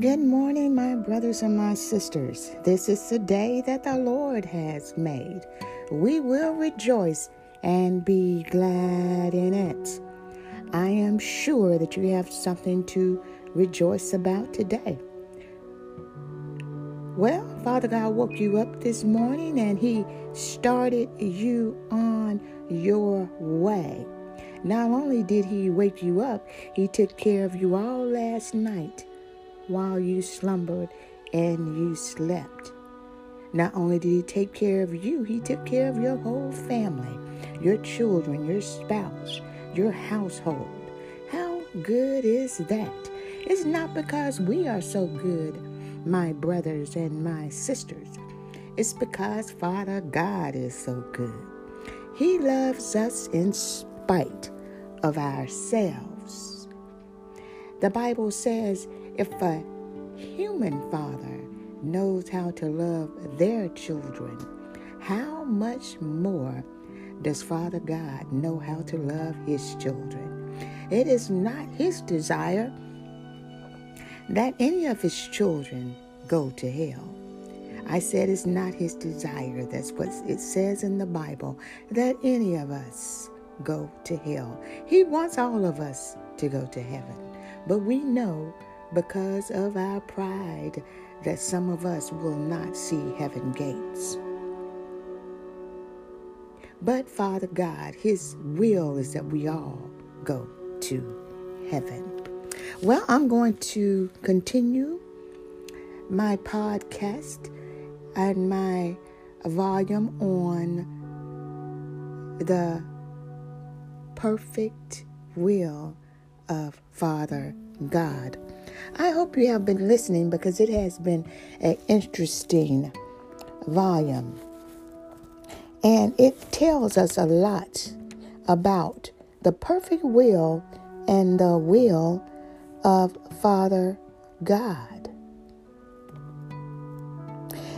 Good morning, my brothers and my sisters. This is the day that the Lord has made. We will rejoice and be glad in it. I am sure that you have something to rejoice about today. Well, Father God woke you up this morning and He started you on your way. Not only did He wake you up, He took care of you all last night while you slumbered and you slept. Not only did He take care of you, He took care of your whole family, your children, your spouse, your household. How good is that? It's not because we are so good, my brothers and my sisters. It's because Father God is so good. He loves us in spite of ourselves. The Bible says if a human father knows how to love their children, how much more does Father God know how to love his children? It is not his desire that any of his children go to hell. I said it's not his desire. That's what it says in the Bible that any of us go to hell. He wants all of us to go to heaven. But we know because of our pride that some of us will not see heaven gates. But Father God, His will is that we all go to heaven. Well, I'm going to continue my podcast and my volume on the perfect will of Father God. I hope you have been listening because it has been an interesting volume. And it tells us a lot about the perfect will and the will of Father God.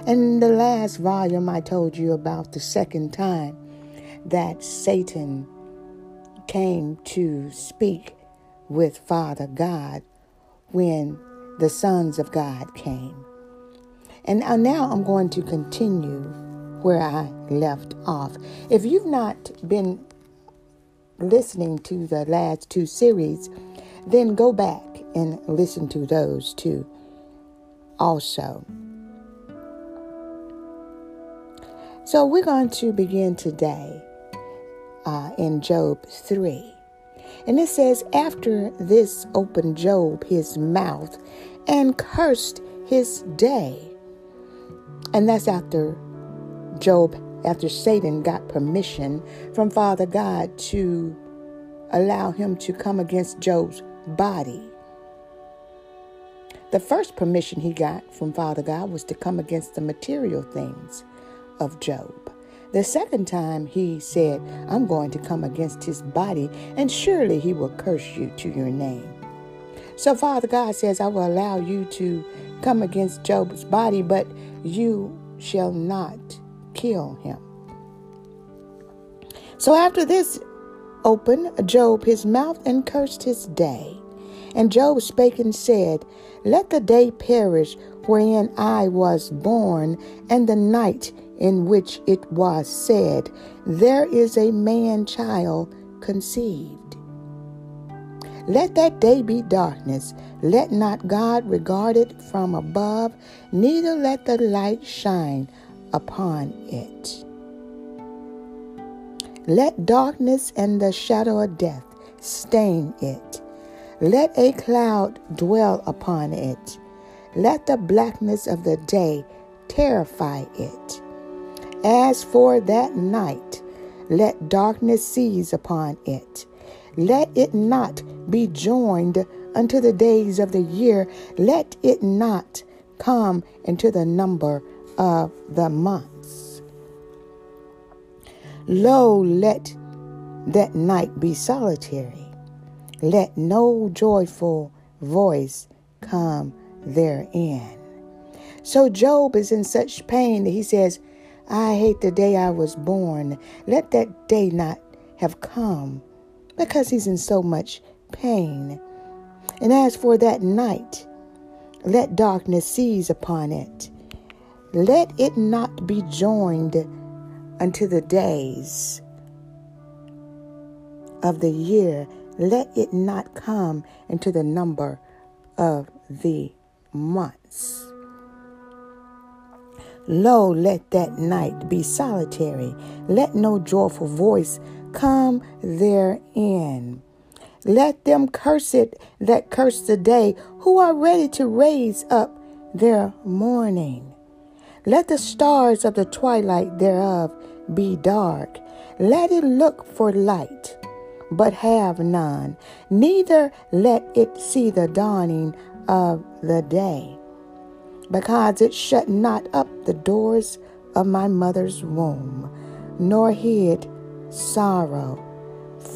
In the last volume, I told you about the second time that Satan came to speak with Father God when the sons of God came. And now I'm going to continue where I left off. If you've not been listening to the last two series, then go back and listen to those two also. So we're going to begin today uh, in Job 3. And it says, After this opened Job his mouth and cursed his day. And that's after Job, after Satan got permission from Father God to allow him to come against Job's body. The first permission he got from Father God was to come against the material things of Job. The second time he said, I'm going to come against his body, and surely he will curse you to your name. So Father God says, I will allow you to come against Job's body, but you shall not kill him. So after this opened Job his mouth and cursed his day. And Job spake and said, Let the day perish wherein I was born, and the night in which it was said, There is a man child conceived. Let that day be darkness. Let not God regard it from above, neither let the light shine upon it. Let darkness and the shadow of death stain it. Let a cloud dwell upon it. Let the blackness of the day terrify it. As for that night, let darkness seize upon it. Let it not be joined unto the days of the year. Let it not come into the number of the months. Lo, let that night be solitary. Let no joyful voice come therein. So Job is in such pain that he says, I hate the day I was born. Let that day not have come because he's in so much pain. And as for that night, let darkness seize upon it. Let it not be joined unto the days of the year. Let it not come into the number of the months. Lo, let that night be solitary. Let no joyful voice come therein. Let them curse it that curse the day, who are ready to raise up their mourning. Let the stars of the twilight thereof be dark. Let it look for light, but have none. Neither let it see the dawning of the day, because it shut not up the doors of my mother's womb, nor hid sorrow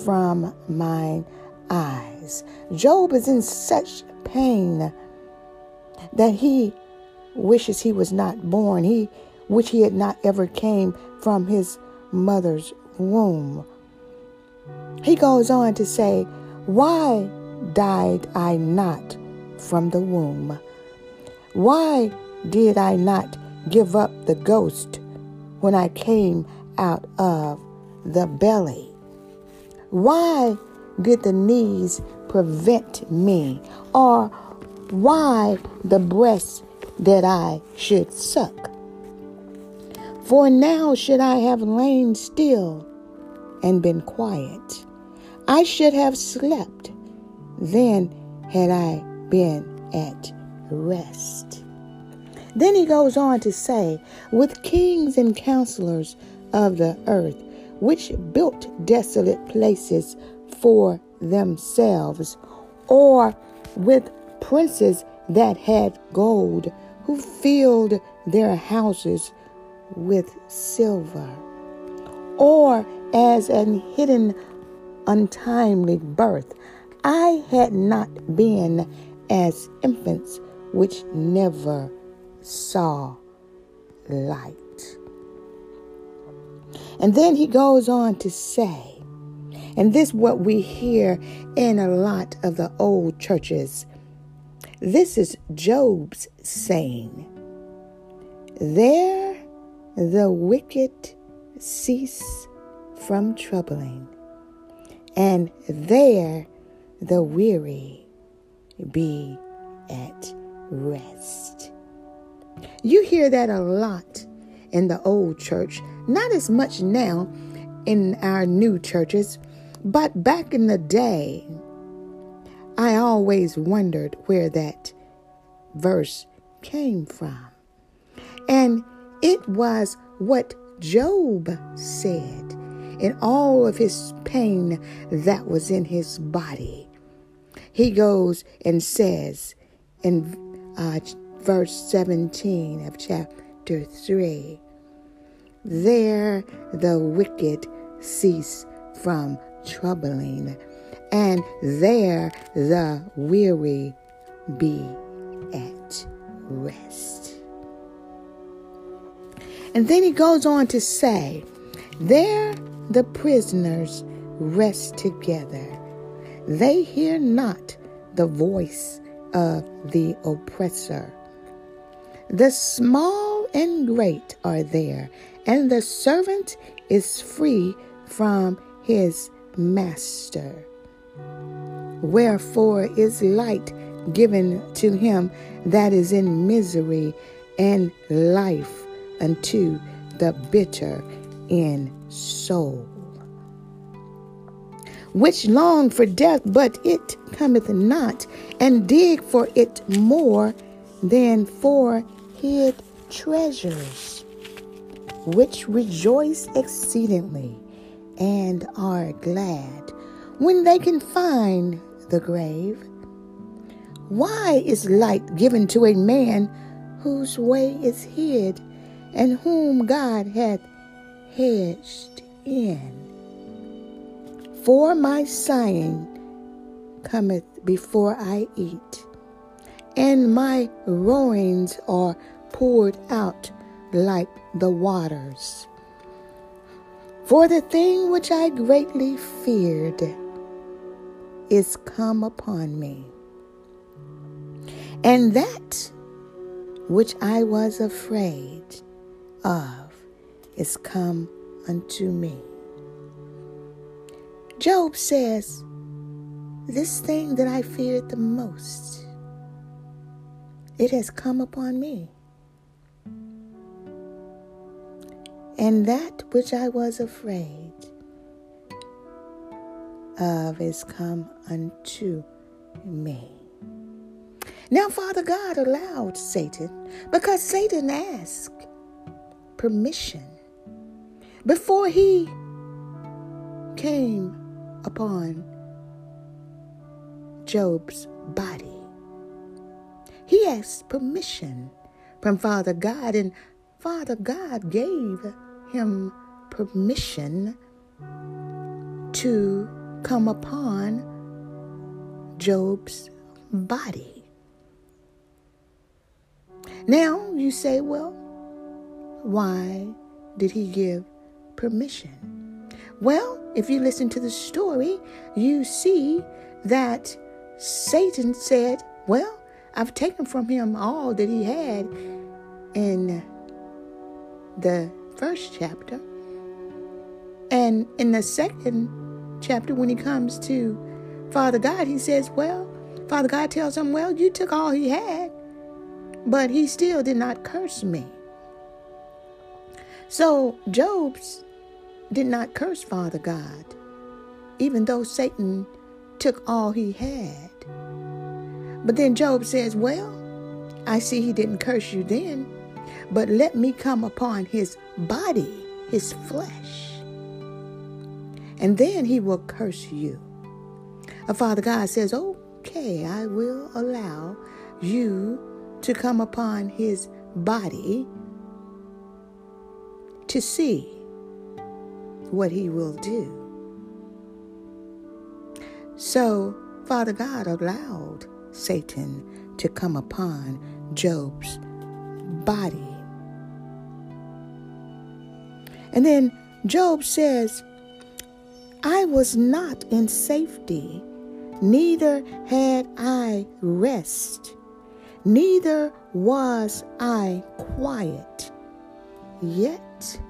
from mine eyes. Job is in such pain that he wishes he was not born. He which he had not ever came from his mother's womb. He goes on to say, Why died I not from the womb? Why did I not give up the ghost when I came out of the belly? Why did the knees prevent me? Or why the breast that I should suck? For now should I have lain still and been quiet. I should have slept, then had I been at rest. Then he goes on to say, With kings and counselors of the earth, which built desolate places for themselves, or with princes that had gold, who filled their houses with silver, or as an hidden untimely birth. I had not been as infants which never saw light. And then he goes on to say, and this what we hear in a lot of the old churches. This is Job's saying. There the wicked cease from troubling, and there the weary be at rest. You hear that a lot in the old church, not as much now in our new churches, but back in the day, I always wondered where that verse came from. And it was what Job said in all of his pain that was in his body. He goes and says in uh, verse 17 of chapter 3 There the wicked cease from troubling, and there the weary be at rest. And then he goes on to say, There the prisoners rest together. They hear not the voice of the oppressor. The small and great are there, and the servant is free from his master. Wherefore is light given to him that is in misery, and life unto the bitter in soul. Which long for death, but it cometh not, and dig for it more than for hid treasures, which rejoice exceedingly and are glad when they can find the grave. Why is light given to a man whose way is hid and whom God hath hedged in? For my sighing cometh before I eat, and my roarings are poured out like the waters. For the thing which I greatly feared is come upon me. And that which I was afraid of is come unto me. Job says, This thing that I feared the most, it has come upon me. And that which I was afraid of is come unto me. Now, Father God allowed Satan because Satan asked permission before he came upon Job's body. He asked permission from Father God, and Father God gave him permission to come upon Job's body. Now you say, well, why did he give permission? Well, if you listen to the story, you see that Satan said, Well, I've taken from him all that he had in the first chapter. And in the second chapter, when he comes to Father God, he says, Well, Father God tells him, Well, you took all he had, but he still did not curse me. So Job's did not curse Father God, even though Satan took all he had. But then Job says, Well, I see he didn't curse you then, but let me come upon his body, his flesh, and then he will curse you. A Father God says, Okay, I will allow you to come upon his body to see what he will do. So, Father God allowed Satan to come upon Job's body. And then Job says, I was not in safety, neither had I rest, neither was I quiet. Yet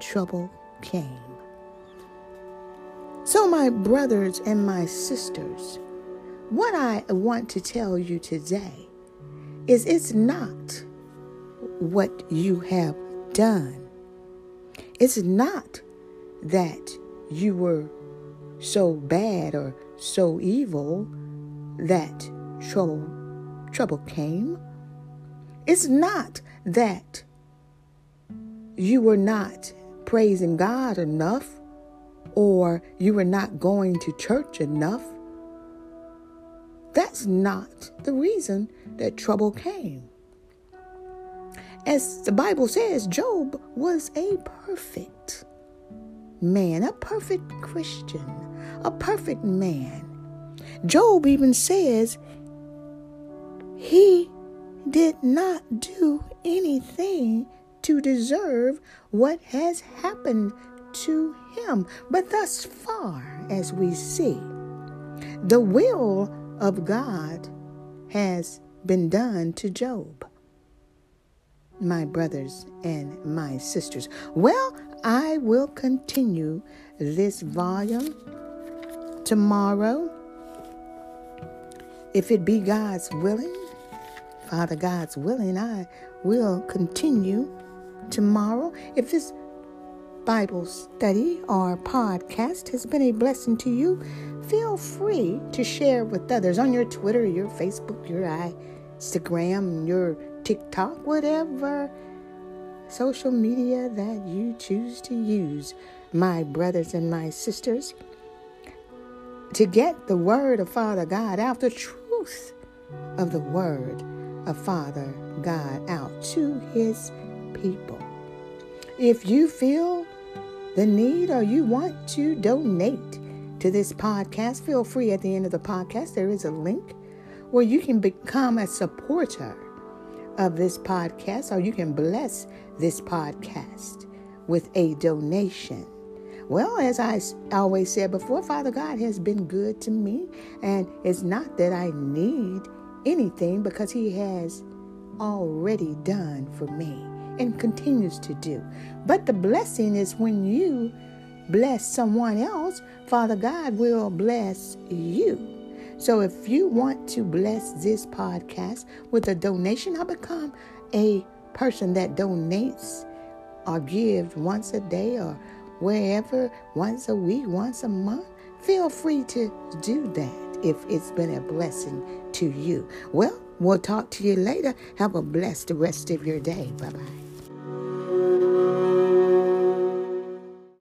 trouble came. So, my brothers and my sisters, what I want to tell you today is it's not what you have done. It's not that you were so bad or so evil that trouble trouble came. It's not that you were not praising God enough or you were not going to church enough. That's not the reason that trouble came. As the Bible says, Job was a perfect man, a perfect Christian, a perfect man. Job even says he did not do anything to deserve what has happened to him. But thus far as we see, the will of God has been done to Job. My brothers and my sisters. Well, I will continue this volume tomorrow. If it be God's willing, Father God's willing, I will continue tomorrow. If this Bible study or podcast has been a blessing to you, feel free to share with others on your Twitter, your Facebook, your Instagram, your TikTok, whatever social media that you choose to use, my brothers and my sisters, to get the word of Father God out, the truth of the word of Father God out to his people. If you feel the need or you want to donate to this podcast, feel free at the end of the podcast. There is a link where you can become a supporter of this podcast or you can bless this podcast with a donation. Well, as I always said before, Father God has been good to me, and it's not that I need anything because He has already done for me and continues to do. But the blessing is when you bless someone else, Father God will bless you. So if you want to bless this podcast with a donation or become a person that donates or gives once a day or wherever, once a week, once a month, feel free to do that if it's been a blessing to you. Well, we'll talk to you later. Have a blessed rest of your day. Bye bye.